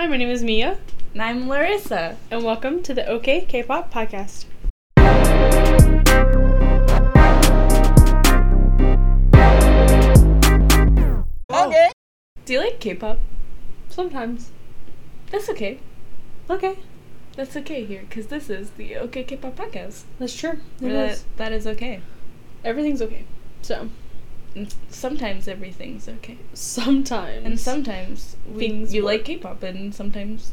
Hi, my name is Mia, And I'm Larissa. and welcome to the OK K-pop podcast. Okay. Do you like K-pop? Sometimes. That's okay. Okay, That's okay here, because this is the OK K-pop podcast. that's true. That, that is okay. Everything's okay. So And sometimes everything's okay. sometimes And sometimes we, Things you work. like K-pop, and sometimes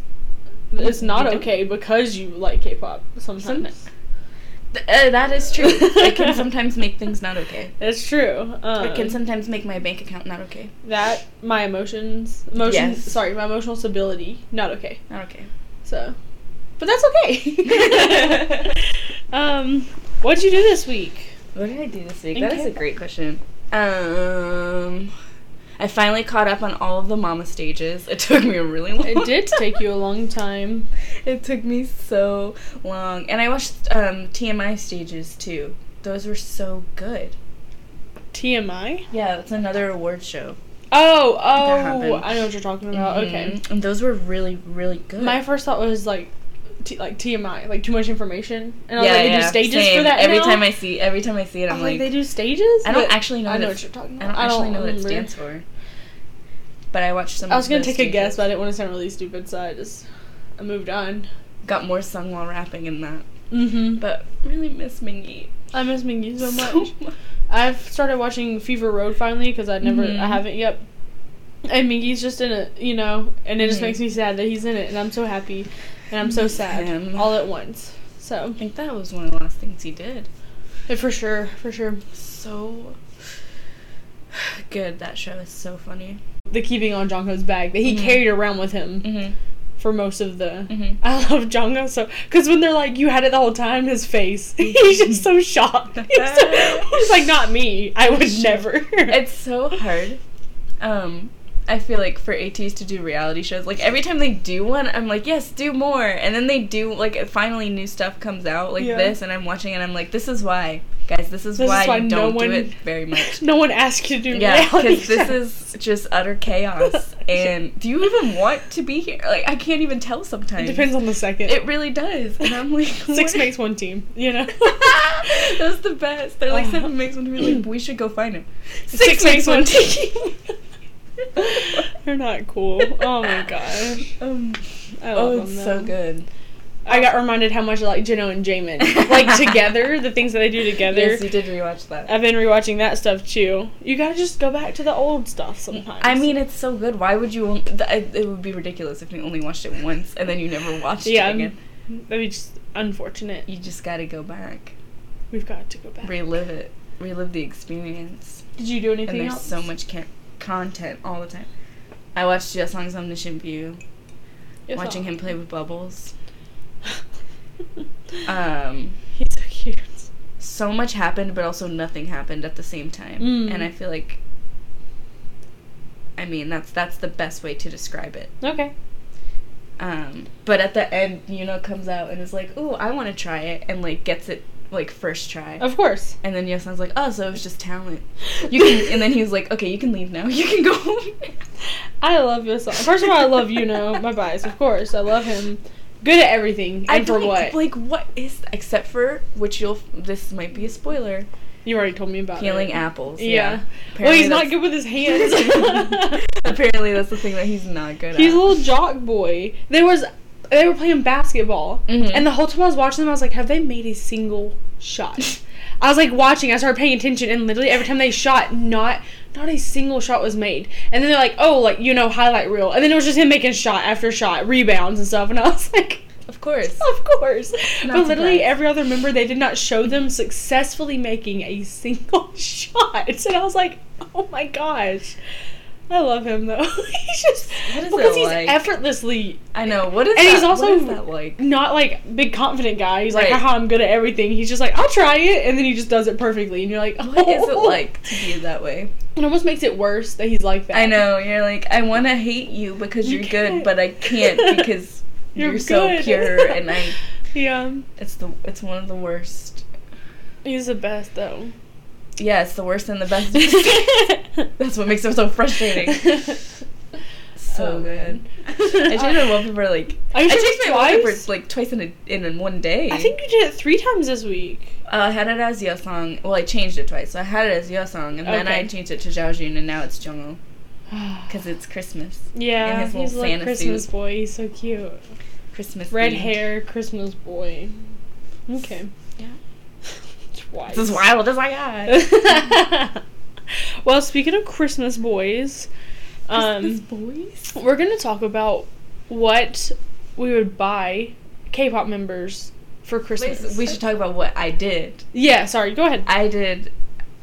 it's not we don't. okay because you like K-pop. Sometimes Some- Th- uh, that is true. it can sometimes make things not okay. it's true. Um, it can sometimes make my bank account not okay. that my emotions, emotions. Yes. Sorry, my emotional stability not okay. Not okay. So, but that's okay. um, what'd you do this week? What did I do this week? In That is a K-pop. great question. Um, I finally caught up on all of the Mama stages. It took me a really long. Time. It did take you a long time. It took me so long, and I watched um, TMI stages too. Those were so good. TMI. Yeah, that's another award show. Oh, oh. I know what you're talking about. Okay. Mhm. and those were really, really good. My first thought was like, t- like TMI, like too much information, and I was yeah, like, they yeah, do stages same. for that. Every now? time I see, every time I see it, I I'm like, like, they do stages. I don't actually know. I know what you're talking I don't actually know what it stands for. But I watched some. I was gonna take a guess, but I didn't want to sound really stupid, so I just I moved on. got more sung while rapping in that. Mm-hmm. But really miss Mingi I miss Mingi so much. I've started watching Fever Road finally because I never, Mhm. I haven't yet. And Mingi's just in it, you know, and it just Mhm. makes me sad that he's in it, and I'm so happy, and I'm so sad Him. all at once. So, I think that was one of the last things he did. yeah, for sure, for sure. So good. That show is so funny. The keeping on Jongho's bag that he Mhm. carried around with him Mm-hmm. for most of the. Mm-hmm. I love Jongho so because when they're like, "You had it the whole time," his face, he's just so shocked. He's, so- he's like, "Not me. I would never." It's so hard. Um, I feel like for ATEEZ to do reality shows, like every time they do one, I'm like, yes, do more. And then they do, like, finally new stuff comes out, like Yeah. this, and I'm watching and I'm like, this is why. Guys, this is This is why, why you no don't one- do it very much. no one asked you to do Yeah, because this is just utter chaos. And do you even want to be here? Like, I can't even tell It sometimes. depends on the second. It really does. And I'm like, Six what- makes one team, you know? That's the best. They're like Oh. seven makes one team. Like, we should go find him. Six, makes one team. They're not cool. Oh my gosh. Um, oh, it's though. so good. I got reminded how much I like Jeno and Jaemin. Like together, the things that they do together. Yes, you did rewatch that. I've been rewatching that stuff too. You gotta just go back to the old stuff sometimes. I mean, it's so good. Why would you? It would be ridiculous if you only watched it once and then you never watched yeah, it again. that'd be just unfortunate. You just got to go back, We've got to go back. relive it, relive the experience. Did you do And anything there's else? so much ca- content all the time. I watched Jess Long's Omniscient View, Yes, watching him play with bubbles. Um, He's so cute. so much happened, but also nothing happened at the same time. Mm. And I feel like, I mean, that's that's the best way to describe it. Okay. Um, but at the end, Yunho comes out and is like, "Ooh, I want to try it," and like gets it like first try. Of course. And then Yeosang's like, "Oh, so it was just talent." You can, and then he was like, "Okay, you can leave now. You can go home." I love Yeosang. First of all, I love Yunho my bias, of course. I love him. Good at everything. And I for don't- what? Like, what is except for which you'll. This might be a spoiler. you already told me about Peeling it. apples. Yeah. Yeah. Well, he's not good with his hands. Apparently, that's the thing that he's not good he's at. He's a little jock boy. There was they were playing basketball, Mhm. and the whole time I was watching them, I was like, "Have they made a single shot?" I was like watching. I started paying attention, and literally every time they shot, not not a single shot was made. And then they're like, "Oh, like you know, highlight reel," and then it was just him making shot after shot, rebounds and stuff. And I was like. Of course. Of course. Not but literally every other member, they did not show them successfully making a single shot. And I was like, oh my gosh. I love him though. he's just What is because he's like? effortlessly I know. What is And that? he's also- what is that like? not like big confident guy. He's like, Right. haha, I'm good at everything. He's just like, I'll try it, and then he just does it perfectly, and you're like, oh. What is it "Oh." like to be that way? It almost makes it worse that he's like that. I know. You're like, I want to hate you because You you're can't. good, but I can't because You're you're, so pure, and I. Yeah, It's the. It's one of the worst. he's the best though. Yeah, it's the worst and the best. That's what makes him so frustrating. so Oh, good. I changed my wallpaper like I changed my wallpaper like twice in a in, in one day. I think you did it three times this week. uh, I had it as Yeosang. Well, I changed it twice. So I had it as Yeosang, and then Okay. I changed it to Xiaojun, and now it's Jongho because it's Christmas. yeah, his he's like Santa Christmas suit. boy. He's so cute. Christmas. Red themed. hair, Christmas boy. Okay. Twice. It's as wild as I got. well, speaking of Christmas boys, Christmas um, boys. we're gonna talk about what we would buy K-pop members for Wait, Christmas. so we should talk about what I did. Yeah, sorry. Go ahead. I did.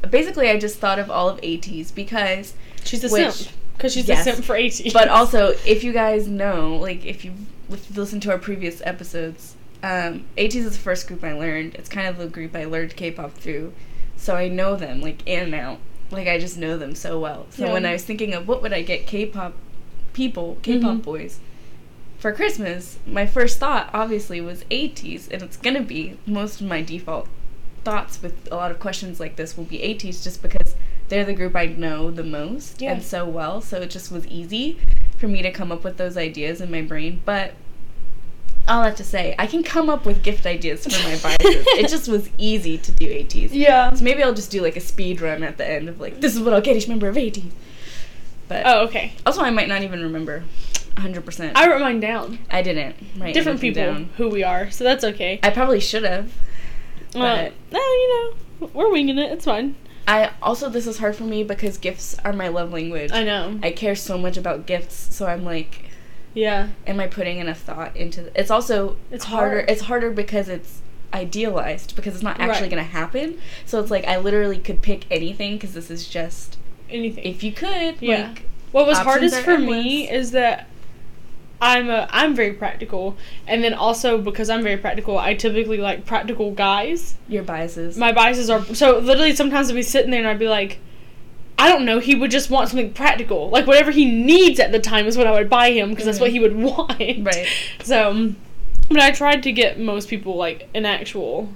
Basically, I just thought of all of ATEEZ because She's a Which- simp because she's yes. a simp for AT. but also if you guys know like if you if you listen to our previous episodes um ATEEZ is the first group i learned it's kind of the group i learned k-pop through so i know them like in and out like i just know them so well so Yeah. when i was thinking of what would i get k-pop people k-pop Mhm. boys for christmas my first thought obviously was ATEEZ and it's gonna be most of my default thoughts with a lot of questions like this will be ATEEZ just because they're the group I know the most Yeah. and so well, so it just was easy for me to come up with those ideas in my brain. But all that to say, I can come up with gift ideas for my biases. it just was easy to do ATEEZ. yeah. So maybe I'll just do like a speed run at the end of like, this is what I'll get each member of AT. But Oh, okay. also, I might not even remember 100%. I wrote mine down. I didn't write Different people down. who we are, so that's okay. I probably should have. But no, you know, we're winging it. It's fine. I also this is hard for me because gifts are my love language. I know. I care so much about gifts, so I'm like, yeah. am I putting enough thought into? Th- it's also It's harder. hard. It's harder because it's idealized because it's not actually Right. gonna happen. So it's like I literally could pick anything because this is just Anything. if you could. Yeah. Like, What was hardest for me is that I'm a I'm very practical, and then also because I'm very practical, I typically like practical guys. your biases. My biases are so literally sometimes I'd be sitting there and I'd be like, I don't know, he would just want something practical, like whatever he needs at the time is what I would buy him because that's what he would want. Right. So, um, but I tried to get most people like an actual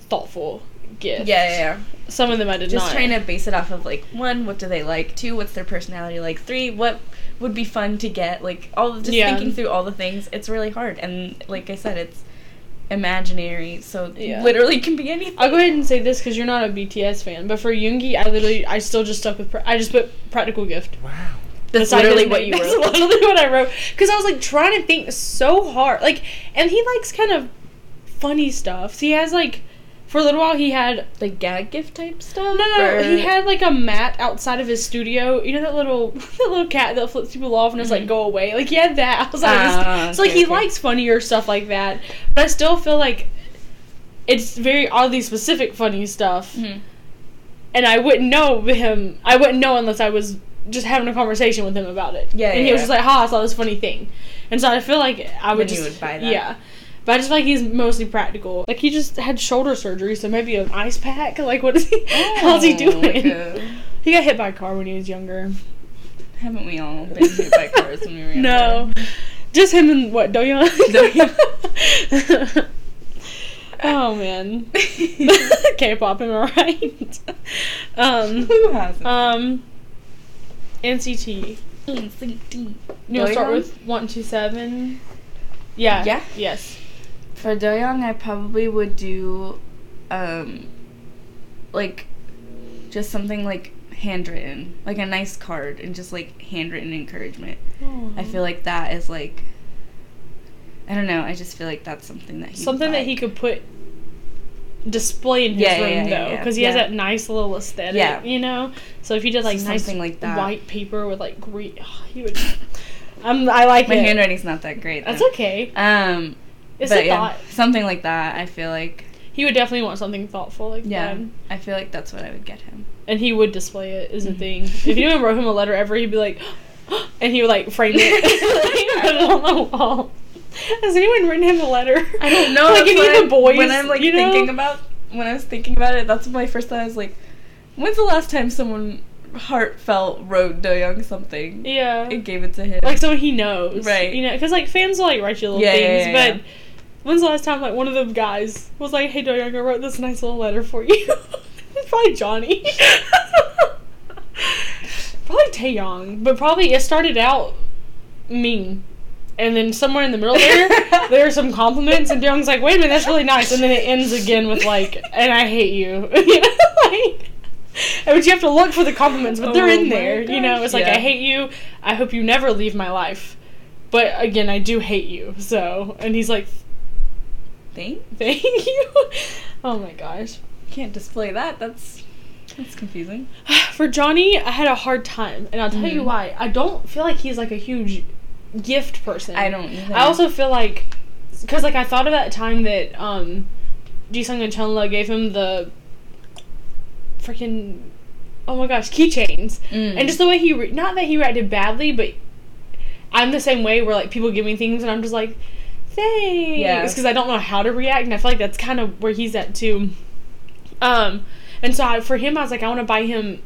thoughtful gift. yeah, yeah, yeah. Some of them I did Just not. trying to base it off of like one, what do they like? Two, what's their personality like? Three, what would be fun to get? Like all just Yeah. thinking through all the things. It's really hard, and like I said, it's imaginary, so Yeah. literally can be anything. I'll go ahead and say this because you're not a BTS fan, but for Yoongi, I literally I still just stuck with pra- I just put practical gift. Wow. That's Beside literally what name. you That's wrote. literally what I wrote because I was like trying to think so hard. Like, and he likes kind of funny stuff. So he has like for a little while he had like gag gift type stuff. no no, or- he had like a mat outside of his studio. You know that little that little cat that flips people off and it's like Mhm. go away. Like he had that outside Ah, his. So like he okay. likes funnier stuff like that, but I still feel like it's very oddly specific funny stuff Mhm. and I wouldn't know him. I wouldn't know unless I was just having a conversation with him about it. Yeah, and yeah, he was yeah. just like, "Ha, I saw this funny thing," and so I feel like I would Then just you would buy that. Yeah, but I just feel like he's mostly practical. Like he just had shoulder surgery, so maybe an ice pack. Like what is he? how's he Oh, doing? like he got hit by a car when he was younger. haven't we all been hit by cars when we were younger? No, just him and what Doyoung. Doyoung. oh man, K-pop, am I right? um, Who hasn't? um, NCT. NCT. You'll start with one two seven. Yeah. Yeah? Yes. For Doyoung, I probably would do, um, like, just something like handwritten, like a nice card, and just like handwritten encouragement. I feel like that is like, I don't know. I just feel like that's something that he something that like. he could put display in his Yeah, room yeah, though, yeah, yeah. because he has that nice little aesthetic. Yeah. You know. So if he did like So nice like that. white paper with like green, oh, he would. Um, I like My it. handwriting's not that great. That's okay. Um, It's but a yeah, thought. something like that. I feel like He would definitely want something thoughtful like yeah, that. I feel like that's what I would get him. and he would display it is the Mhm. thing. If anyone wrote him a letter ever, he'd be like, and he would like frame it, put it on the wall. Has anyone written him a letter? I don't know. like any of the boys. When I'm like you know? thinking about when I was thinking about it, that's my first thought. I was like, when's the last time someone heartfelt wrote Doyoung something yeah, and gave it to him? like so he knows, Right. You know, because like fans will like write you little Yeah, things, yeah, but. yeah. When's the last time like one of them guys was like, "Hey, Doyoung, I wrote this nice little letter for you." It's probably Johnny. probably Taeyong, but probably it started out mean. And then somewhere in the middle there, there are some compliments, and Young's like, "Wait a minute, that's really nice." And then it ends again with like, "And I hate you," you know, like. But you have to look for the compliments, but they're Oh in there. You know, it's like, yeah. "I hate you. I hope you never leave my life." But again, I do hate you. So, and he's like, Thank. "Thank you." Oh my gosh. Can't display that. That's that's confusing. For Johnny, I had a hard time, and I'll tell you Mhm. why. I don't feel like he's like a huge gift person. I don't. Either. I also feel like, because like I thought of that time that um, Jisung and Chenle gave him the freaking oh my gosh keychains, Mm. and just the way he re- not that he reacted badly, but I'm the same way where like people give me things and I'm just like thanks Yeah. because I don't know how to react, and I feel like that's kind of where he's at too. Um, and so I, for him, I was like, I want to buy him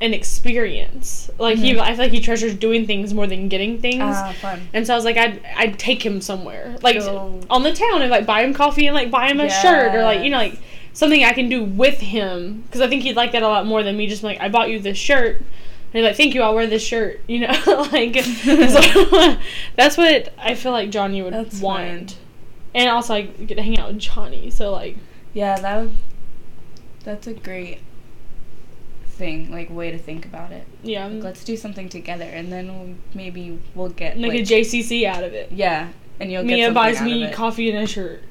an experience. Like he, Mhm. I feel like he treasures doing things more than getting things. ah fun. And so I was like, I'd I'd take him somewhere, like Go- on the town, and like buy him coffee and like buy him a shirt or like you know like something I can do with him because I think he'd like that a lot more than me just like I bought you this shirt. And he's like, thank you, I'll wear this shirt. You know, like so, that's what I feel like Johnny would That's want. fine. And also, I get to hang out with Johnny, so like, Yeah, that would. That's a great thing, like way to think about it. yeah, Like, let's do something together, and then we'll, maybe we'll get make like, a JCC out of it. Yeah, and you'll get Mia buys me coffee and a shirt.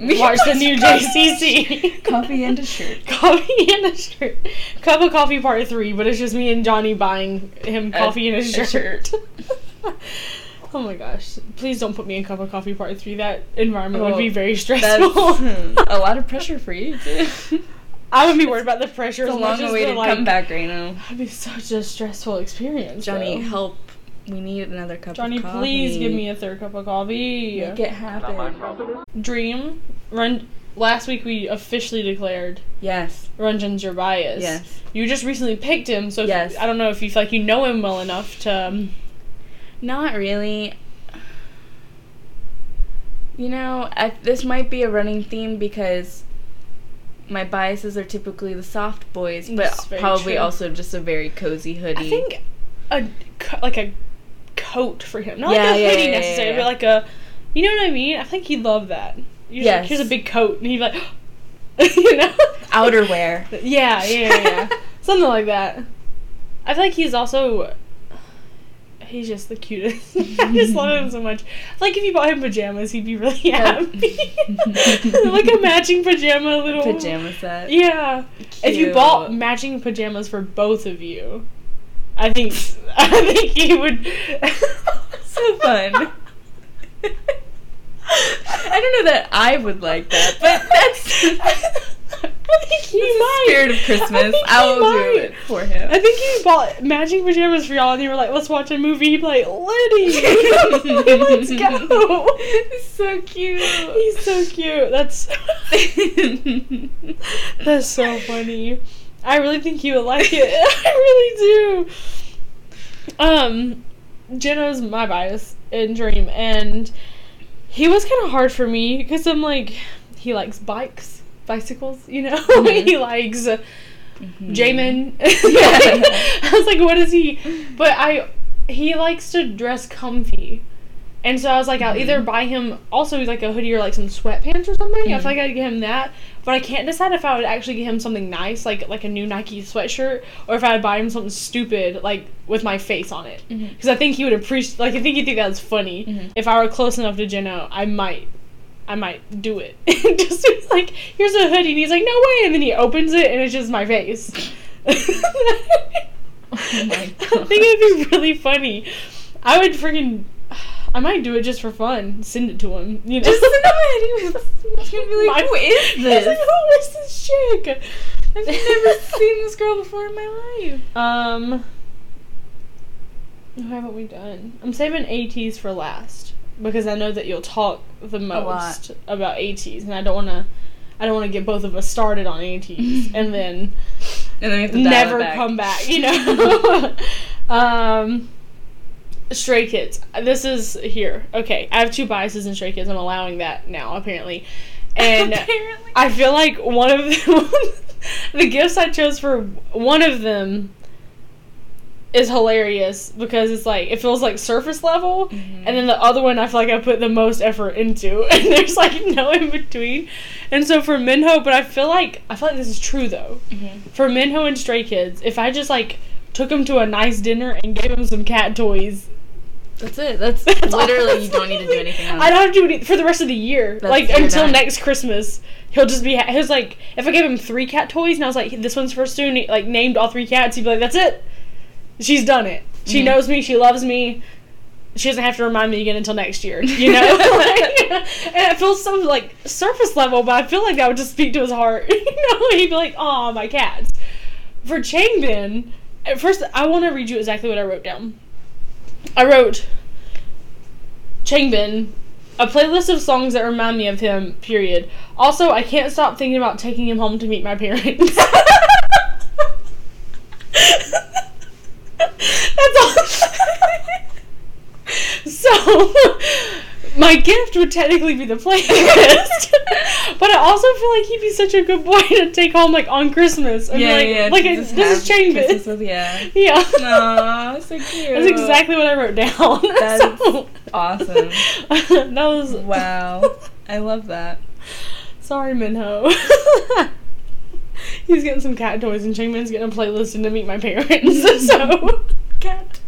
Watch the new JCC. coffee and a shirt. Coffee and a shirt. Cup of coffee part three, but it's just me and Johnny buying him A- coffee and a a shirt. shirt. oh my gosh. Please don't put me in cup of coffee part three. That environment would Oh, be very That's stressful. Hmm, a lot of pressure for you too. I would be worried about the pressure It's a as much long as way to like, come back, Reno. That'd be such a stressful experience. Johnny, though. help! We need another cup Johnny, of coffee. Johnny, please give me a third cup of coffee. Make it happen. Dream. Run. Last week we officially declared Yes. Renjun's your bias. Yes. You just recently picked him, so if- Yes. I don't know if you feel like you know him well enough to. Um, Not really. You know, I, this might be a running theme because my biases are typically the soft boys, but probably true. also just a very cozy hoodie. I think a like a coat for him, not Yeah, like a yeah, hoodie yeah, necessarily, but like a, you know what I mean? I think he'd love that. You're just like, here's a big coat, and he'd be like, you know, outerwear. Yeah, yeah, yeah, yeah. something like that. I feel like he's also. He's just the cutest. I just love him so much. Like if you bought him pajamas, he'd be really happy. like a matching pajama little Pajama set. Yeah. If you bought matching pajamas for both of you, I think I think he would. so fun. I don't know that I would like that, but that's I think he the might. spirit of Christmas. I think I, will do it for him. I think he bought matching pajamas for y'all, and you were like, "Let's watch a movie." He'd be like, "Liddy, let's go." He's so cute. He's so cute. That's that's so funny. I really think he would like it. I really do. Um, Jeno's my bias in Dream, and he was kind of hard for me because I'm like, he likes bikes, bicycles, you know. Mhm. he likes uh, Mhm. Jaemin. I was like, what is he? But I, he likes to dress comfy. And so I was like, I'll either Mhm. buy him also like a hoodie or like some sweatpants or something. I Mhm. feel like I'd get him that, but I can't decide if I would actually get him something nice, like like a new Nike sweatshirt, or if I'd buy him something stupid, like with my face on it. Because I think he would appreciate, like I think he'd think that was funny. Mhm. If I were close enough to Jeno, I might, I might do it. just like, here's a hoodie, and he's like, no way, and then he opens it, and it's just my face. Oh my I think it'd be really funny. I would freaking. I might do it just for fun. Send it to him. You know? Just send him hoodie. He's gonna be like, "Who is this? like, Who is this chick? I've never seen this girl before in my life." Um. What haven't we done? I'm saving ATEEZ for last because I know that you'll talk the most about ATEEZ, and I don't want to. I don't want to get both of us started on ATEEZ and then And then never back. come back. You know. um. Stray Kids. This is here. Okay, I have two biases in Stray Kids. I'm allowing that now, apparently. And Apparently. I feel like one of them, the gifts I chose for one of them is hilarious because it's like it feels like surface level, Mhm. and then the other one I feel like I put the most effort into, and there's like no in between. And so for Minho, but I feel like I feel like this is true though. Mhm. For Minho and Stray Kids, if I just like took him to a nice dinner and gave him some cat toys, That's it. That's, That's literally you don't need to do anything else. I don't have to do it for the rest of the year. That's- like until done. next Christmas, he'll just be. He was like, if I gave him three cat toys and I was like, this one's for and he, like named all three cats, he'd be like, that's it. She's done it. She Mhm. knows me. She loves me. She doesn't have to remind me again until next year. You know, Like, and it feels so like surface level, but I feel like that would just speak to his heart. you know, he'd be like, "Oh, my cats." For Changbin, at first, I want to read you exactly what I wrote down. I wrote Changbin, a playlist of songs that remind me of him. Period. Also, I can't stop thinking about taking him home to meet my parents. That's all. so, my gift would technically be the playlist, but I also feel like he'd be such a good boy to take home like on Christmas. And yeah, like, yeah. like this is have Changbin. Christmas with- Yeah. Yeah. Aw, so cute. That's exactly what I wrote down. That's So- awesome. that was Wow. I love that. Sorry, Minho. He's getting some cat toys, and Changbin's getting a playlist and to meet my parents. so, Cat.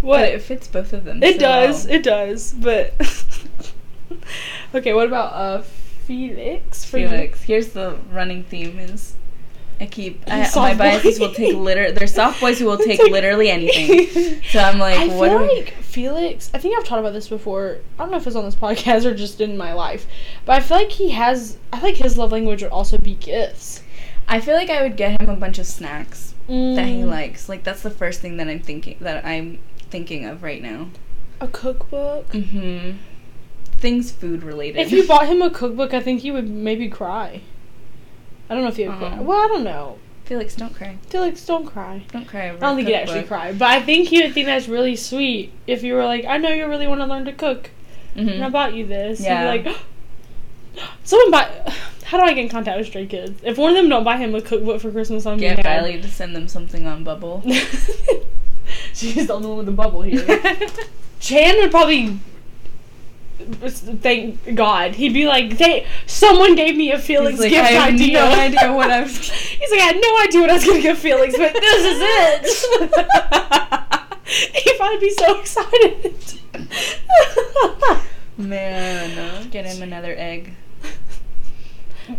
What? But it fits both of them. It so does. well. It does. But okay, what about uh Felix? Felix. Here's the running theme is I keep I, my biases will take liter there's soft boys who will take like- literally anything. So I'm like, I what feel do we- Felix. I think I've talked about this before. I don't know if it's on this podcast or just in my life, but I feel like he has. I feel like his love language would also be gifts. I feel like I would get him a bunch of snacks that he Mm, likes. Like that's the first thing that I'm thinking that I'm thinking of right now. a cookbook. Mm-hmm. Things food related. If you bought him a cookbook, I think he would maybe cry. I don't know if he would cry. Uh-huh. Well, I don't know. Felix, don't cry. Felix, don't cry. Don't cry. I don't think he'd actually cry, but I think he would think that's really sweet if you were like, "I know you really want to learn to cook, and I bought you this." Yeah. He'd be like, "Someone buy." How do I get in contact with stray kids? If one of them don't buy him a cookbook for Christmas, I'm Get. Riley to send them something on Bubble. She's the only one with the bubble here. Chan would probably thank God. He'd be like, "They, someone gave me a Felix He's like, gift I have idea." no idea what I was. He's like, "I had no idea what I was gonna give Felix, but this is it." He'd probably be so excited. Man, get him another egg.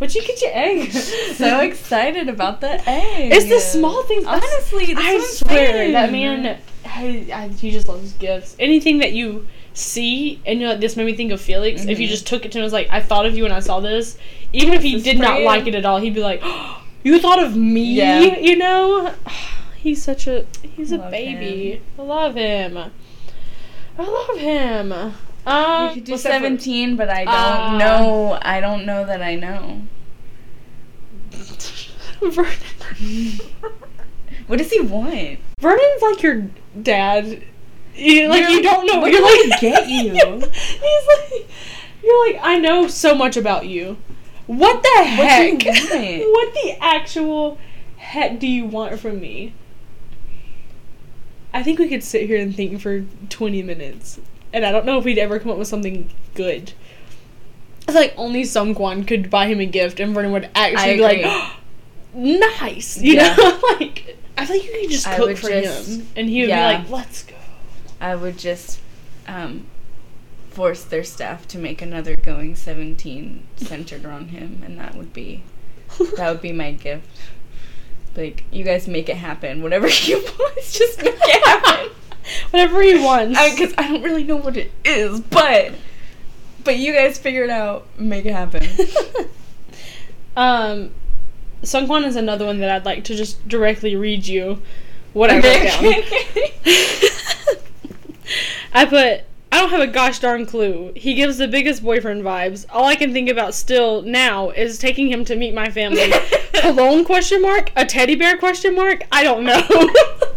But you get your egg. So excited about the egg. It's the small things. Honestly, I swear that man, I, I, he just loves gifts. Anything that you see and you're like, this made me think of Felix. If you Mhm. just took it to him was like, I thought of you when I saw this, even if he This did not like it at all, he'd be like, oh, you thought of me. Yeah. You know, he's such a he's a baby. I love him. I love him. Uh, We could do what's that for- seventeen, but I don't Ah. know. I don't know that I know. Vernon. What does he want? Vernon's like your dad. You, like You're- you don't know. what you're like get you? He's like, you're like, I know so much about you. What the What heck? do you want? what the actual heck do you want from me? I think we could sit here and think for 20 minutes. And I don't know if we'd ever come up with something good. It's like only some Seungkwan could buy him a gift and Vernon would actually be like, agree. nice. You Yeah. know? like, I feel like you could just cook for just- him. And he would yeah. be like, let's go. I would just um, force their staff to make another going seventeen centered on him, and that would be that would be my gift. Like you guys make it happen. Whatever you want, just make it happen. Whatever he wants. Because I, don't really know what it is, but but you guys figure it out. Make it happen. um, Seungkwan is another one that I'd like to just directly read you what I wrote down. I put, I don't have a gosh darn clue. He gives the biggest boyfriend vibes. All I can think about still now is taking him to meet my family. Cologne question mark? A teddy bear question mark? I don't know.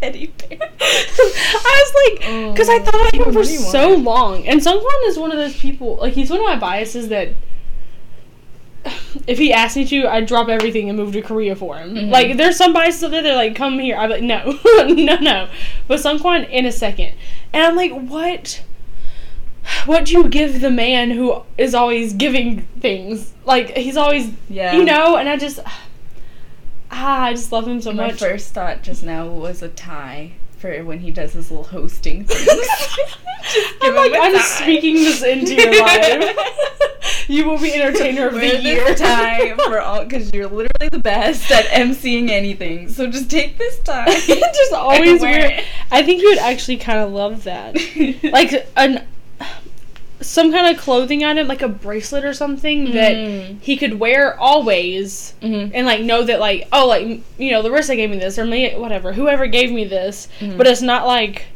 Teddy bear. I was like, because I Oh, thought about him for so long, and Seungkwan is one of those people. Like he's one of my biases that if he asked me to, I'd drop everything and move to Korea for him. Mhm. Like there's some bias still there. They're like, come here. I'm like, no, no, no. But Seungkwan in a second, and I'm like, what? What do you give the man who is always giving things? Like he's always, Yeah. you know. And I just, ah, I just love him so much. My first thought just now was a tie for when he does his little hosting things. I'm like, I'm tie. speaking this into your life. you will be entertainer of the year. tie for all because you're literally the best at emceeing anything. So just take this time. just always wear wear. I think you would actually kind of love that, like an some kind of clothing item, like a bracelet or something that Mm. he could wear always, Mhm. and like know that like oh like you know Larissa gave me this or me whatever whoever gave me this, Mhm. but it's not like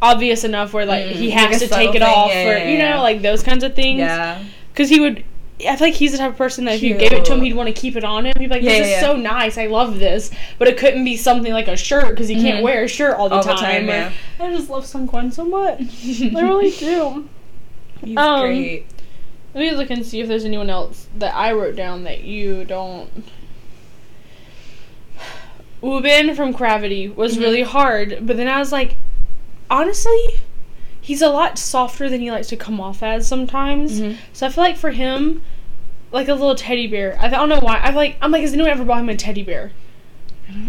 obvious enough where like Mm, he has a to take it thing, off yeah, or yeah, you know yeah. like those kinds of things. Yeah. Because he would, I feel like he's the type of person that if you gave it to him, he'd want to keep it on him. He'd be like, "This is so nice. I love this," but it couldn't be something like a shirt because he can't Mhm. wear a shirt all the All the time. time, yeah. I just love Seungkwan so much. I really do. He's Um, great. Let me look and see if there's anyone else that I wrote down that you don't. Woobin from Cravity was Mhm. really hard, but then I was like, honestly, he's a lot softer than he likes to come off as sometimes. Mhm. So I feel like for him, like a little teddy bear. I don't know why. I like I'm like, has anyone ever bought him a teddy bear?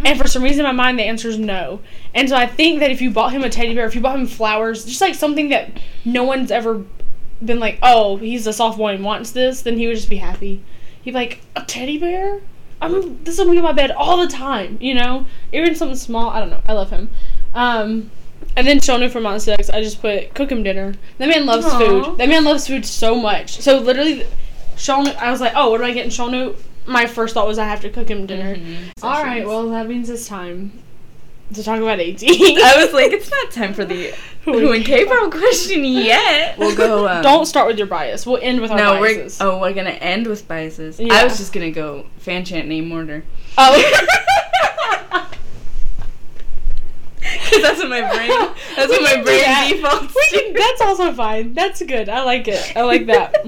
And for some reason in my mind, the answer is no. And so I think that if you bought him a teddy bear, if you bought him flowers, just like something that no one's ever been like, oh, he's a soft boy and wants this, then he would just be happy. He'd be like, a teddy bear? I'm this will be in my bed all the time, you know? Even something small. I don't know. I love him. Um, and then Shonu from Monsta X, I just put cook him dinner. That man loves Aw. food. That man loves food so much. So literally, Shonu, I was like, oh, what do I get in Shonu? My first thought was I have to cook him dinner. Mhm. All right, well that means it's time to talk about AT. I was like, it's not time for the Who who and and K-pop question yet. We'll go. Um, Don't start with your bias. We'll end with our No, we're biases. oh, we're gonna end with biases. Yeah. I was just gonna go fan chant name order. Oh. Cause that's what my brain. That's what my brain that. defaults. We can, to. that's also fine. That's good. I like it. I like that.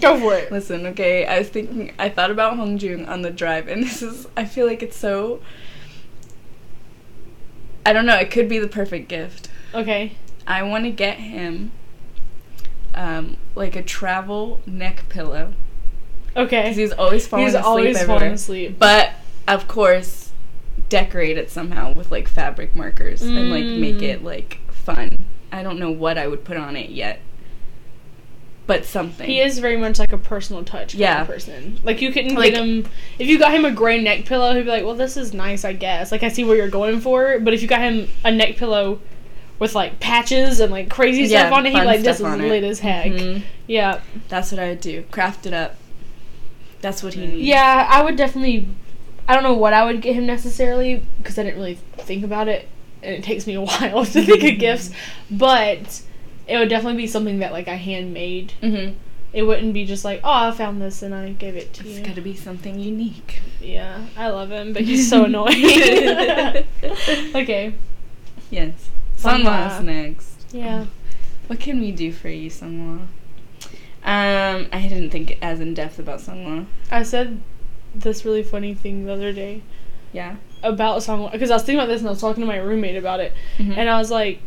Go for it. Listen, okay. I was thinking. I thought about Hong Hongjoong on the drive, and this is. I feel like it's so. I don't know. It could be the perfect gift. Okay. I want to get him, um, like a travel neck pillow Okay. because he's always falling He's asleep always everywhere. falling asleep. But of course, decorate it somehow with like fabric markers and like make Mm. it like fun. I don't know what I would put on it yet, but something. He is very much like a personal touch kind Yeah. of person. Like you couldn't Like- get him if you got him a gray neck pillow, he'd be like, "Well, this is nice, I guess." Like I see where you're going for, but if you got him a neck pillow with like patches and like crazy Yeah, stuff on it, he'd be fun like, "This is it. lit as heck." Mhm. Yeah. That's what I would do. Craft it up. That's what he needs. Yeah, I would definitely. I don't know what I would get him necessarily because I didn't really think about it, and it takes me a while to think of gifts. But it would definitely be something that like I handmade. Mm-hmm. It wouldn't be just like, oh, I found this and I gave it to It's you. It's got to be something unique. Yeah, I love him, but he's so annoying. okay. Yes. Seonghwa's next. Yeah. What can we do for you, Seonghwa? Um, I didn't think as in depth about Seonghwa. I said this really funny thing the other day Yeah. about Song because I was thinking about this and I was talking to my roommate about it, Mhm. and I was like,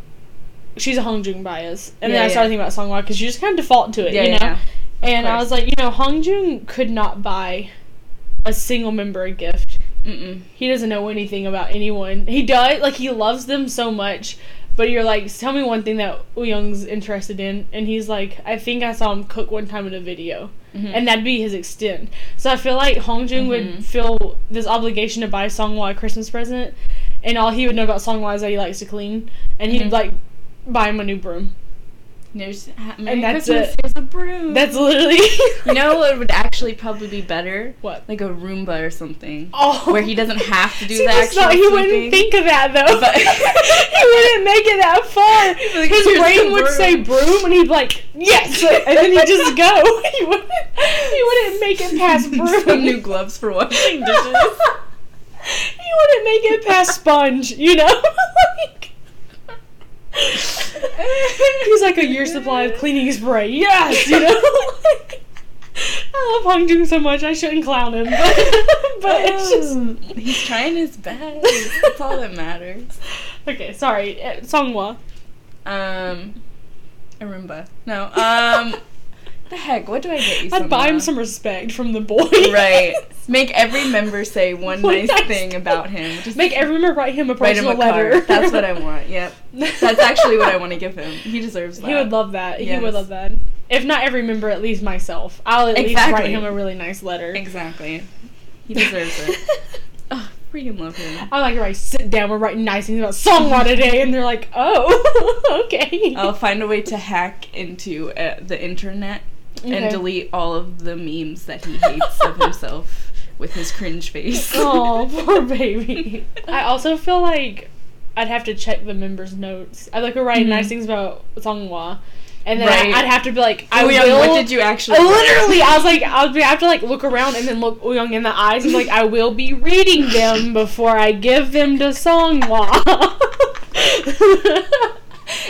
she's a Hongjoong bias, and then I started yeah. thinking about Seonghwa because you just kind of default to it, yeah, you know. yeah. and I was like, you know, Hongjoong could not buy a single member a gift. Mm-mm. He doesn't know anything about anyone. He does like he loves them so much, but you're like, tell me one thing that Young's interested in, and he's like, I think I saw him cook one time in a video, Mhm. and that'd be his extent. So I feel like Hongjoong Mhm. would feel this obligation to buy Seonghwa a Christmas present, and all he would know about Seonghwa is that he likes to clean, and he'd Mhm. like buy him a new broom. There's Merry that's Christmas. it. Here's a broom. That's literally you know what would actually probably be better? what. Like a Roomba or something. Oh, Where he doesn't have to do See, the actual not- he sweeping. wouldn't think of that though. But- he wouldn't make it that far. Like, His brain would say broom, and he'd be like yes, and then he'd just go. He wouldn't. He wouldn't make it past broom. Some new gloves for washing dishes. he wouldn't make it past sponge. You know. like, he's like a year supply of cleaning spray. Yes, you know. I love Hongjoong so much. I shouldn't clown him, but, but it's just Um, he's trying his best. That's all that matters. okay. Sorry, uh, Seonghwa. Um, Arumba. No. Um, the heck? What do I get you? I'd buy him some respect from the boy. Right. Make every member say one One nice nice thing thing. about him. Just Make every member write him a write him personal a letter. card. That's what I want. Yep. That's actually what I want to give him. He deserves that. He would love that. He would love that. If not every member, at least myself. I'll at least write him a really nice letter. Exactly. He deserves it. oh, freaking love him. I like to write, sit down, we're writing nice things about Seonghwa today, and they're like, oh, okay. I'll find a way to hack into uh, the internet Okay. and delete all of the memes that he hates of himself with his cringe face. Oh, poor baby. I also feel like I'd have to check the members' notes. I like to write Mhm. nice things about Seonghwa, and then Right. I, would have to be like, I Oh, will. what did you actually? I literally, I was like, I would have to like look around and then look Young in the eyes and be like, I will be reading them before I give them to Seonghwa.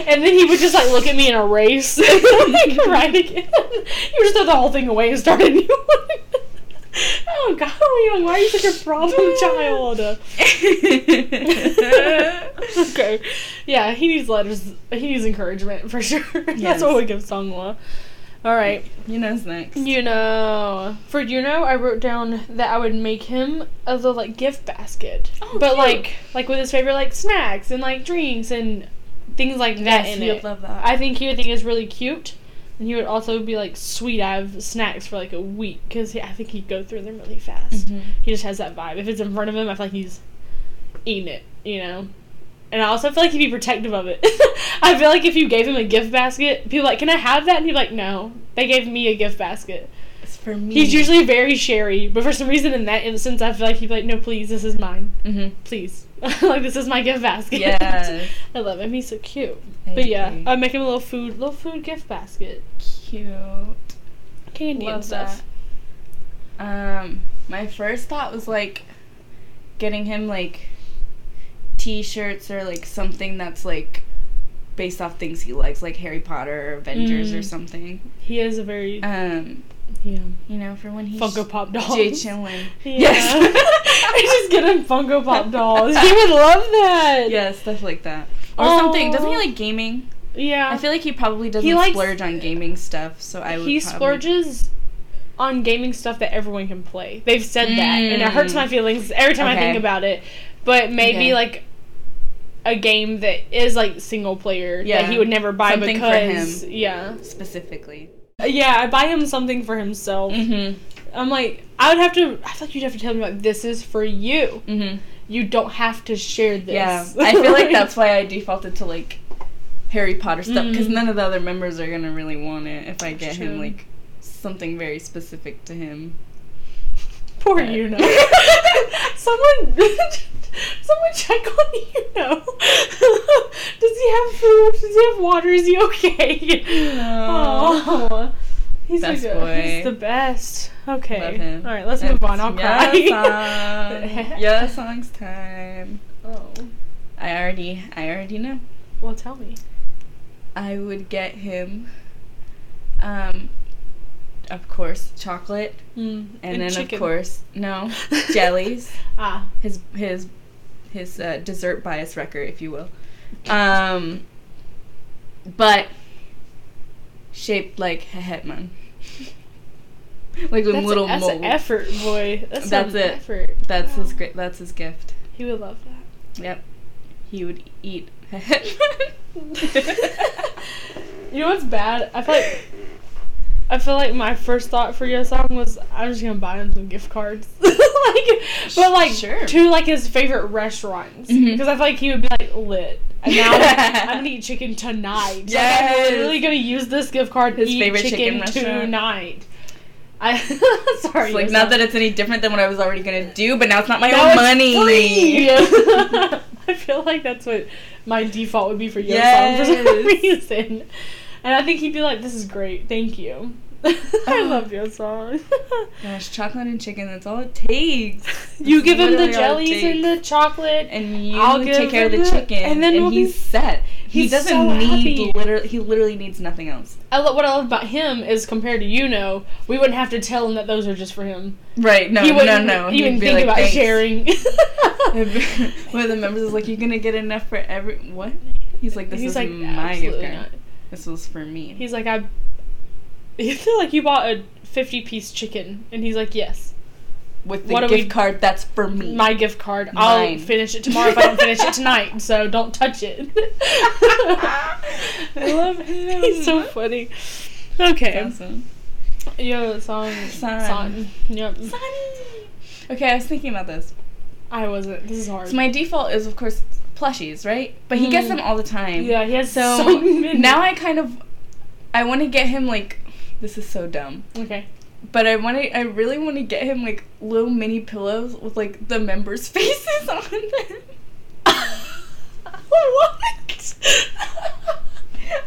And then he would just like look at me and erase, like write again. He would just throw the whole thing away and start a new one. oh God, why are you such a problem child? okay, yeah, he needs letters. He needs encouragement for sure. Yes. That's what we give Seonghwa. All right. Yunho's next. You know, for Yunho, I wrote down that I would make him a little like gift basket, Oh, but cute. like like with his favorite like snacks and like drinks and things like that Yes, in he would it. love that. I think he would think it's really cute, and he would also be like, "Sweet, I have snacks for like a week," because I think he'd go through them really fast. Mhm. He just has that vibe. If it's in front of him, I feel like he's eating it, you know. And I also feel like he'd be protective of it. I feel like if you gave him a gift basket, people like, "Can I have that?" And he'd be like, "No, they gave me a gift basket." For me. He's usually very sherry, but for some reason in that instance, I feel like he'd be like, "No, please, this is mine. Mm-hmm. Please, like this is my gift basket." Yes. I love him. He's so cute. I But yeah. I'd make him a little food, little food gift basket, cute. candy and stuff. that. Um, my first thought was like getting him like t-shirts or like something that's like based off things he likes, like Harry Potter or Avengers or Mm. something. He is a very Um, yeah you know, for when he's Funko Pop dolls. Jay chillin'. Yeah. I just get him Funko Pop dolls. He would love that. yeah, stuff like that. Or something. Doesn't he like gaming? Yeah. I feel like he probably doesn't He likes- splurge on gaming stuff, so I would he probably- splurges on gaming stuff that everyone can play. They've said that, and it hurts Mm. my feelings every time I think about it. But maybe Okay. like a game that is like single player Yeah. that he would never buy Something for because him. yeah, specifically. Yeah, I buy him something for himself. Mhm. I'm like, I would have to. I feel like you'd have to tell me like, this is for you. Mhm. You don't have to share this. Yeah, I feel like that's why I defaulted to like Harry Potter stuff because Mm. none of the other members are gonna really want it if I get him like something very specific to him. Poor But- you know. someone, someone check on you know. Does he have food? Does he have water? Is he okay? Oh, he's Best good, boy. He's the best. Okay. Love him. All right, let's move on. I'll cry. Yeosang. Yeosang's time. oh, I already, I already know. well, tell me. I would get him, um, of course, chocolate, Mm, and, then chicken. of course, no jellies. Ah, his his his uh, dessert bias record, if you will. Um, but shaped like a hetman, like that's, little a, that's mold. an effort, boy. That's, That's it. effort. That's Wow. his great. That's his gift. He would love that. Yep, he would eat. You know what's bad? I feel like I feel like my first thought for Yeosang was I'm just gonna buy him some gift cards, like, but like Sure. to like his favorite restaurants Mhm. because I feel like he would be like lit. And now I'm gonna eat chicken tonight. Like, Yes. I'm literally gonna use this gift card. His eat favorite chicken chicken, tonight. I sorry. It's like not that it's any different than what I was already gonna do, but now it's not my Now own money. I feel like that's what my default would be for Yeosang for some reason. And I think he'd be like, "This is great, thank you." I love Yeosang. Gosh, chocolate and chicken, that's all it takes. you give him the literally all it jellies and the chocolate. and you I'll take care of the chicken, and and then then we'll be- he's set. he He's doesn't so need happy. literally. He literally needs nothing else. I lo- what I love about him is compared to you know, we wouldn't have to tell him that those are just for him. Right? No, he no, wouldn't no. even He'd be think like, about "Thanks." sharing. One of the members is like, "You're gonna get enough for every what?" He's like, "This He's is like, my gift card. not. This was for me." He's like, I. You feel like you bought a fifty-piece chicken, and he's like, yes, With the what gift we- card, that's for me. my gift card. I'll finish it tomorrow if I don't finish it tonight. So don't touch it. I love him. He's so funny. Okay, awesome. yo, song, San. son. Yep. Okay, I was thinking about this. I wasn't. This is hard. So my default is, of course, plushies, right? But he gets Mm. them all the time. yeah, he has So, so, many. now I kind of, I want to get him like, this is so dumb, okay. but I want to, I really want to get him like little mini pillows with like the members' faces on them. what?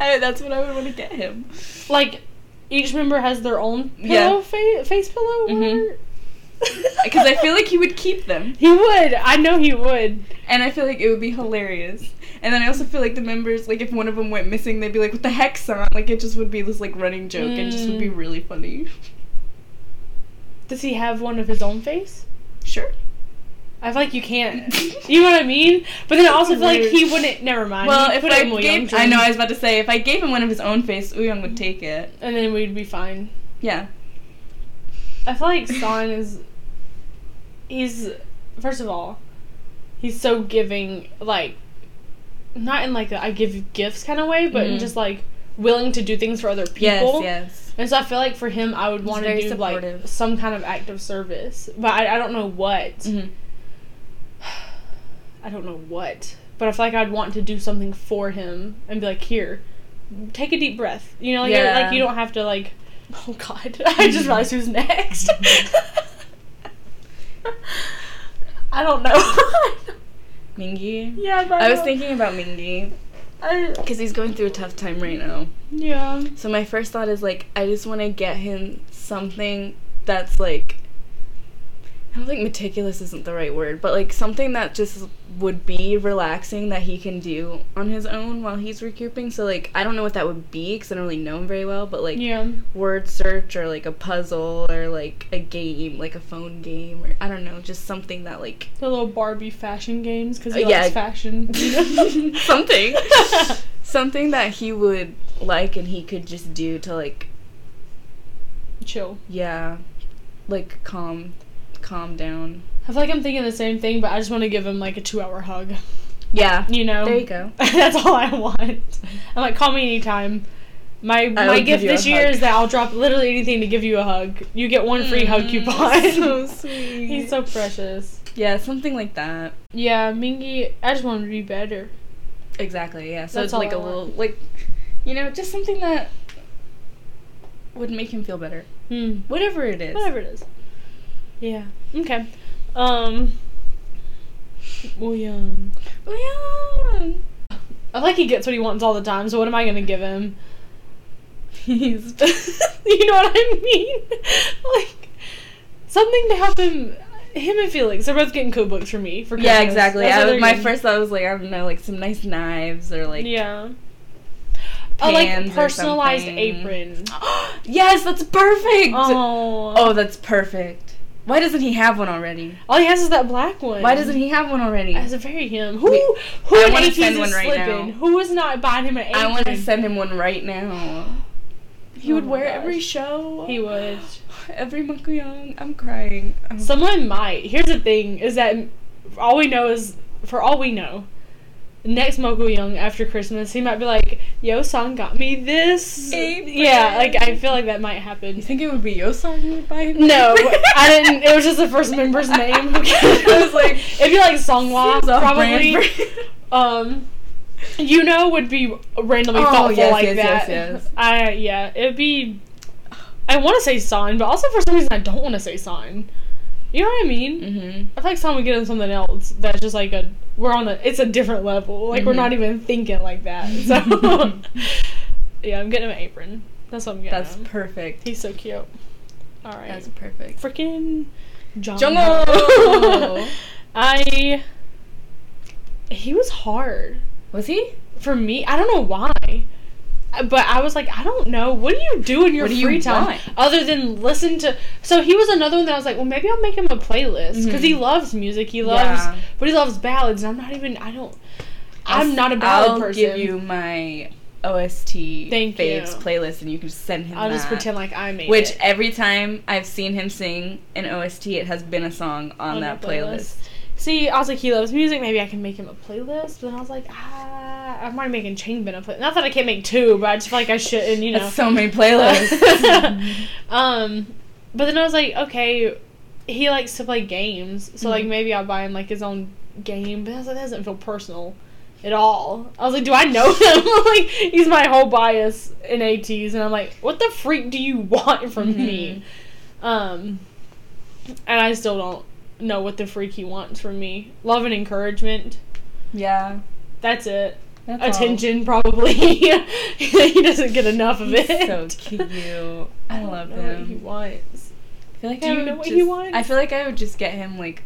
I, that's what I would want to get him. like each member has their own Yeah. pillow, fa- face pillow. Mhm. Because I feel like he would keep them, he would. I know he would. and I feel like it would be hilarious. And then I also feel like the members, like if one of them went missing, they'd be like, "What the heck, son?" Like it just would be this like running joke, and just would be Mm. really funny. Does he have one of his own face? Sure. I feel like you can't. You know what I mean? But then I also feel like he wouldn't. Never mind. Well, if I it in Will gave, I know I was about to say, if I gave him one of his own face, Wooyoung would take it. and then we'd be fine. Yeah. I feel like San is. He's first of all, he's so giving. Like, not in like a I give gifts kind of way, but in Mhm. just like willing to do things for other people. Yes, yes. And so I feel like for him, I would want to do supportive. like some kind of act of service, but I, I don't know what. Mm-hmm. I don't know what, but I feel like I'd want to do something for him and be like, here, take a deep breath. You know, like, Yeah. like you don't have to like. Oh God! I just realized who's next. I don't know. Mingi. yeah, but I was thinking about Mingi because he's going through a tough time right now. yeah. So my first thought is like, I just want to get him something that's like, I don't think meticulous isn't the right word, but like something that just would be relaxing that he can do on his own while he's recouping. So like, I don't know what that would be because I don't really know him very well, but like Yeah. word search or like a puzzle or like a game, like a phone game or I don't know, just something that like The little Barbie fashion games because he Uh, yeah. likes fashion. Something something that he would like and he could just do to like Chill. yeah like calm calm down I feel like I'm thinking the same thing, but I just want to give him like a two-hour hug. yeah You know. there you go That's all I want. I'm like, call me anytime. My I my gift this year hug. is that I'll drop literally anything to give you a hug. You get one free hug Mm, coupon. so sweet He's so precious. yeah something like that Yeah, Mingi. I just want him to be better. exactly yeah so That's it's like I a want. little like you know just something that would make him feel better Hmm. whatever it is Whatever it is. Yeah. Okay. Um. Oh yeah I like he gets what he wants all the time. So what am I gonna give him? he's you know what I mean? like something to help him. Him and Felix, they're both getting code books for me for yeah exactly I, what was- they're my getting. first thought was like i don't know like some nice knives or like yeah. A like pans or personalized apron. yes that's perfect Oh. Oh, that's perfect. Why doesn't he have one already? All he has is that black one. Why doesn't he have one already? That's a very him. Who? Wait, who I wanna send one right slipping? now. Who is not buying him an? I want to send him one right now. He Oh would wear gosh. every show. He would. Every Monkey Young. I'm crying. Oh. Someone might. Here's the thing: is that all we know is, for all we know, next Moko Young after Christmas, he might be like, "Yo, Song got me this." Apron. Yeah, like I feel like that might happen. you think it would be Yeosang who would buy him? No, I didn't. It was just the first member's name. I was like, it'd be like Seonghwa, Seems probably. Um, you know, would be randomly Oh, thoughtful yes, like yes, yes, that. yes. I yeah, it'd be. I want to say sign, but also for some reason I don't want to say sign. You know what I mean? Mhm. I feel like someone would get him something else that's just like a we're on a it's a different level. Like we're Mhm. not even thinking like that. So yeah, I'm getting him an apron. That's what I'm getting. That's him. perfect. He's so cute. All right. That's perfect. freaking John. Jongho! I. He was hard. Was he? for me, I don't know why. But I was like, I don't know. What do you do in your What do you free time want? other than listen to? So he was another one that I was like, well, maybe I'll make him a playlist because he Mhm. loves music. He loves, Yeah. but he loves ballads. And I'm not even. I don't. I'm not a ballad I'll person. give you my OST Thank faves you. playlist, and you can just send him. I'll just pretend like I made Which it every time I've seen him sing an OST, it has been a song on, on that your playlist. See, I was like, he loves music. Maybe I can make him a playlist. But then I was like, ah, I'm already making a playlist. Not that I can't make two, but I just feel like I shouldn't. You know. That's so many playlists. um, but then I was like, okay, he likes to play games, so like Mhm. maybe I'll buy him like his own game. But I was like, that doesn't feel personal at all. I was like, do I know him? like he's my whole bias in ATEEZ, and I'm like, what the freak do you want from me? Um, and I still don't know what the freak he wants from me. Love and encouragement. yeah. That's it. That's all. Attention, probably. he doesn't get enough of He's it. so cute. I don't love know what he wants. I feel like Do I you would know what just, he wants? I feel like I would just get him like,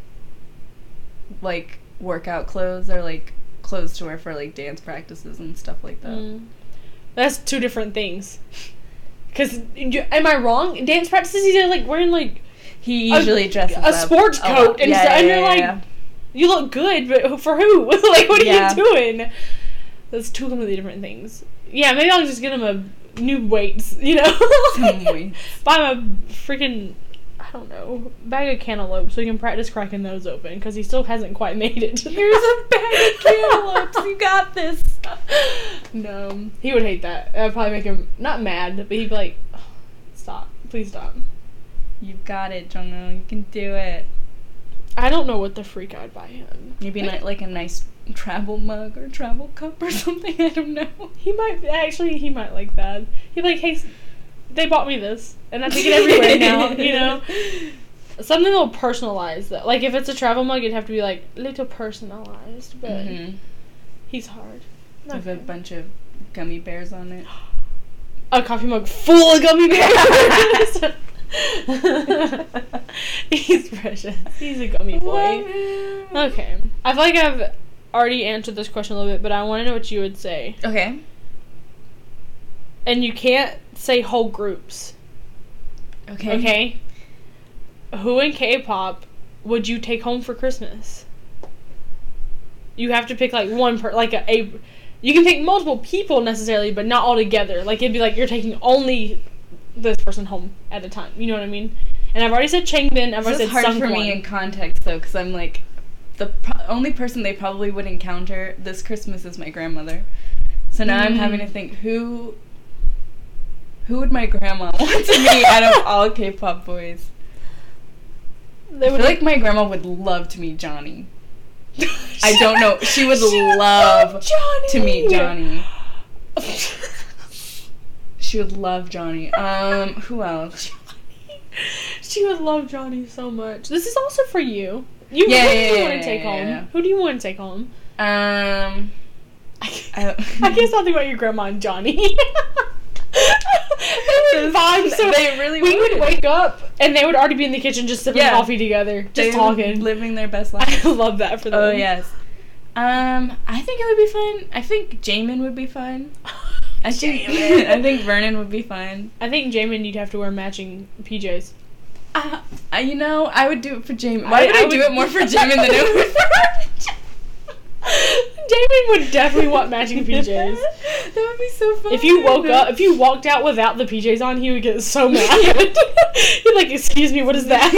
like workout clothes or like clothes to wear for like dance practices and stuff like that. Mm. That's two different things. Because, am I wrong? Dance practices, he's like wearing like, He A- usually dresses a sports lot. coat and stuff, and you're like, you look good, but for who? like, what are Yeah. you doing? That's two completely different things. Yeah, maybe I'll just get him a new weights, you know? Weights. Buy him a freaking, I don't know, bag of cantaloupe so he can practice cracking those open because he still hasn't quite made it. Here's a bag of cantaloupes. You got this. No, he would hate that. That'd probably make him not mad, but he'd be like, "Stop, please stop." You've got it, Jongho. You can do it. I don't know what the freak I'd buy him. Maybe ni- like a nice travel mug or travel cup or something. I don't know. He might actually. He might like that. He'd be like, "Hey, they bought me this, and I take it everywhere now." You know, something that'll personalize Though. Like if it's a travel mug, it'd have to be like little personalized. But Mhm. he's hard. With a bunch of gummy bears on it. A coffee mug full of gummy bears. he's precious. He's a gummy boy. Okay. I feel like I've already answered this question a little bit, but I want to know what you would say. Okay. And you can't say whole groups. Okay. Okay? Who in K pop would you take home for Christmas? You have to pick like one per like a, a you can pick multiple people necessarily, but not all together. Like it'd be like you're taking only this person home at a time. You know what I mean? And I've already said Changbin. I've This already is said hard for me in context though, because I'm like, the pro- only person they probably would encounter this Christmas is my grandmother. So now I'm having to Mm. think who, who would my grandma want to meet out of all K-pop boys? They I feel like my grandma would love to meet Johnny. I don't know. She would She love Johnny. To meet Johnny. She would love Johnny. Um, who else? she would love Johnny so much. This is also for you. You Yeah, who do you yeah, want yeah, to take yeah, home? yeah. Who do you want to take home? Um, I, I- guess I'll think about your grandma and Johnny. they would vibe so They really we would would. wake up and they would already be in the kitchen just sipping Yeah. coffee together, just They talking. living their best life. I love that for them. oh yes. Um, I think it would be fun. I think Jaemin would be fun. I think I think Vernon would be fun. I think Jaemin, you'd have to wear matching PJs. Uh, I- you know, I would do it for Jaemin. I- Why would I, I do it more for Jaemin than I would for Jaemin would definitely want matching PJs. that would be so fun. If you woke up, if you walked out without the PJs on, he would get so mad. He'd like, "Excuse me, what is that?"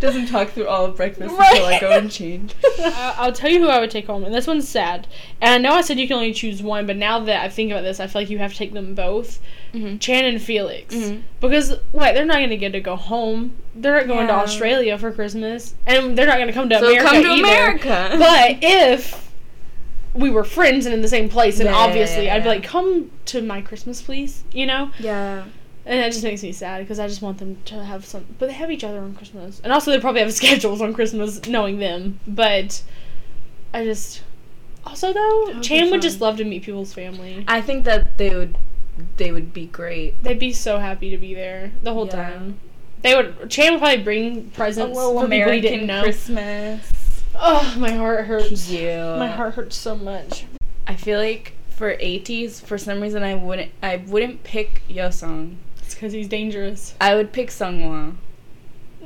Doesn't talk through all of breakfast Right. until I go and change. I- I'll tell you who I would take home, and this one's sad. And I know I said you can only choose one, but now that I think about this, I feel like you have to take them both. Mm-hmm. Chan and Felix. Mhm. Because, wait, they're not going to get to go home. They're not going to Australia for Christmas. And they're not going to come to So America come to either. America. But if we were friends and in the same place, and Yeah, yeah, obviously yeah, I'd be like, come to my Christmas, please. You know? yeah. And that just makes me sad because I just want them to have some. But they have each other on Christmas. And also, they probably have schedules on Christmas, knowing them. But I just. Also, though, Chan would just love to meet people's family. I think that they would they would be great. They'd be so happy to be there the whole Yeah. time. They would. Chan would probably bring A presents little for people he didn't American know. Christmas. Oh, my heart hurts. Yeah. My heart hurts so much. I feel like for ATEEZ, for some reason, I wouldn't. I wouldn't pick Yeosang. Because he's dangerous. I would pick Seonghwa.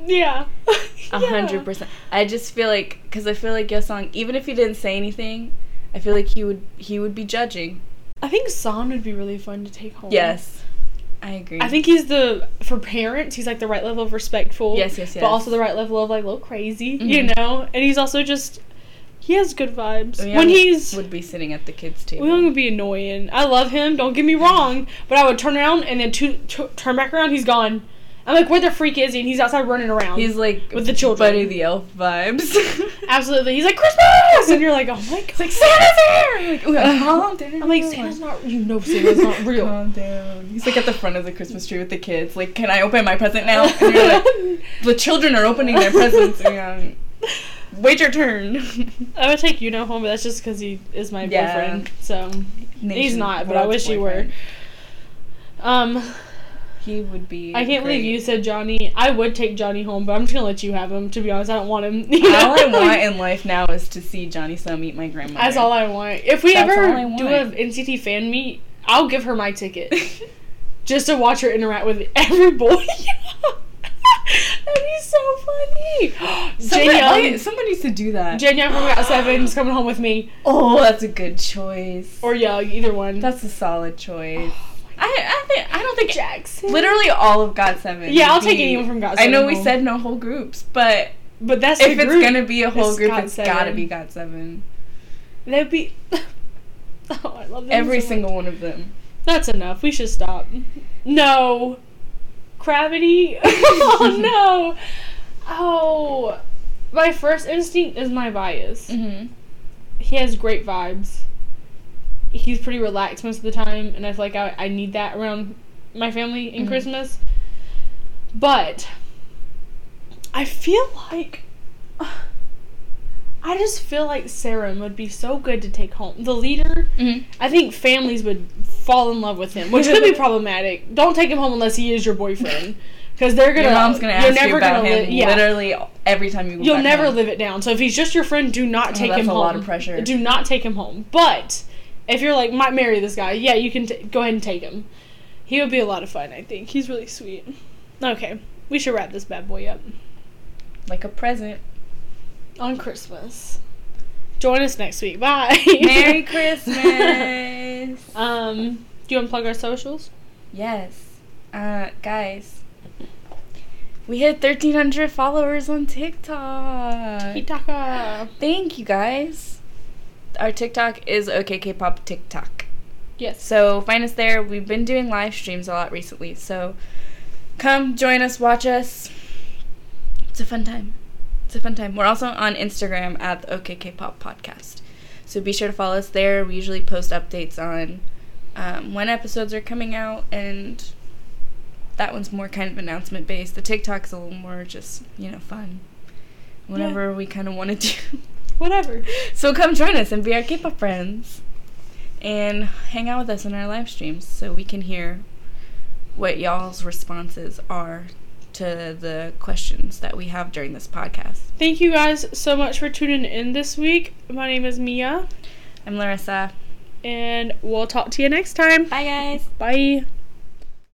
Yeah. A hundred percent. I just feel like because I feel like Yeosang, even if he didn't say anything, I feel like he would he would be judging. I think San would be really fun to take home. Yes, I agree. I think he's the for parents. He's like the right level of respectful. Yes, yes, yes. But also the right level of like a little crazy, Mhm. you know. And he's also just he has good vibes. When he's would be sitting at the kids' table. Wooyoung would be annoying. I love him. Don't get me wrong. But I would turn around and then to, to, turn back around. He's gone. I'm like, where the freak is he? And he's outside running around. He's like With the children. Buddy the Elf vibes. absolutely. He's like Christmas, and you're like, oh my god. It's like Santa's here. I'm like, "Ooh, calm down. I'm like Santa's not. You know Santa's not real. Calm down. He's like at the front of the Christmas tree with the kids. Like, can I open my present now? And you're like, the children are opening their presents. And wait your turn. I would take you know home, but that's just because he is my Yeah. boyfriend. So he's not, but I wish he were. Um, He would be. I can't believe you said Johnny. I would take Johnny home, but I'm just gonna let you have him. To be honest, I don't want him. you know? All I want in life now is to see Johnny Snow meet my grandmother. That's all I want. If we That's ever do a. NCT fan meet, I'll give her my ticket just to watch her interact with every boy. That'd be so funny. Someone, someone needs to do that. Jin Young from GOT7 is coming home with me, oh, that's a good choice. or Young, either one. that's a solid choice. I I think I don't think Jackson. literally all of GOT7. Yeah, I'll would take be- anyone from GOT7. I know we said no whole groups, but but that's if it's gonna be a whole It's group, God it's Seven. gotta be GOT7. That'd be. oh, I love them Every so single one of them. That's enough. We should stop. No. Cravity. oh no. Oh. My first instinct is my bias. Mm-hmm. He has great vibes. He's pretty relaxed most of the time, and I feel like I, I need that around my family in Mhm. Christmas. But I feel like I just feel like Serim would be so good to take home. The leader, Mm-hmm. I think families would fall in love with him, which could be problematic. Don't take him home unless he is your boyfriend, because they're gonna. Your mom's gonna ask you about gonna him li- yeah. literally every time you You'll never live it down. So if he's just your friend, do not Oh, take that's him a home. lot of pressure. Do not take him home. But if you're like, might marry this guy, yeah, you can t- go ahead and take him. He would be a lot of fun. I think he's really sweet. Okay, we should wrap this bad boy up like a present. on Christmas. Join us next week. Bye. Merry Christmas. Um, do you want to plug our socials? yes, uh, guys. We hit 1,300 followers on TikTok. Hitaka. Thank you guys. Our TikTok is OKKPop TikTok. Yes. So find us there. We've been doing live streams a lot recently. So come join us, watch us. It's a fun time. It's a fun time. We're also on Instagram at the OKKPop Podcast. So be sure to follow us there. We usually post updates on um, when episodes are coming out, and that one's more kind of announcement based. The TikTok's a little more just, you know, fun. Whenever we kind of want to do. Whatever. So come join us and be our K-pop friends, and hang out with us in our live streams so we can hear what y'all's responses are to the questions that we have during this podcast. Thank you guys so much for tuning in this week. My name is Mia, I'm Larissa. and we'll talk to you next time. Bye, guys. Bye.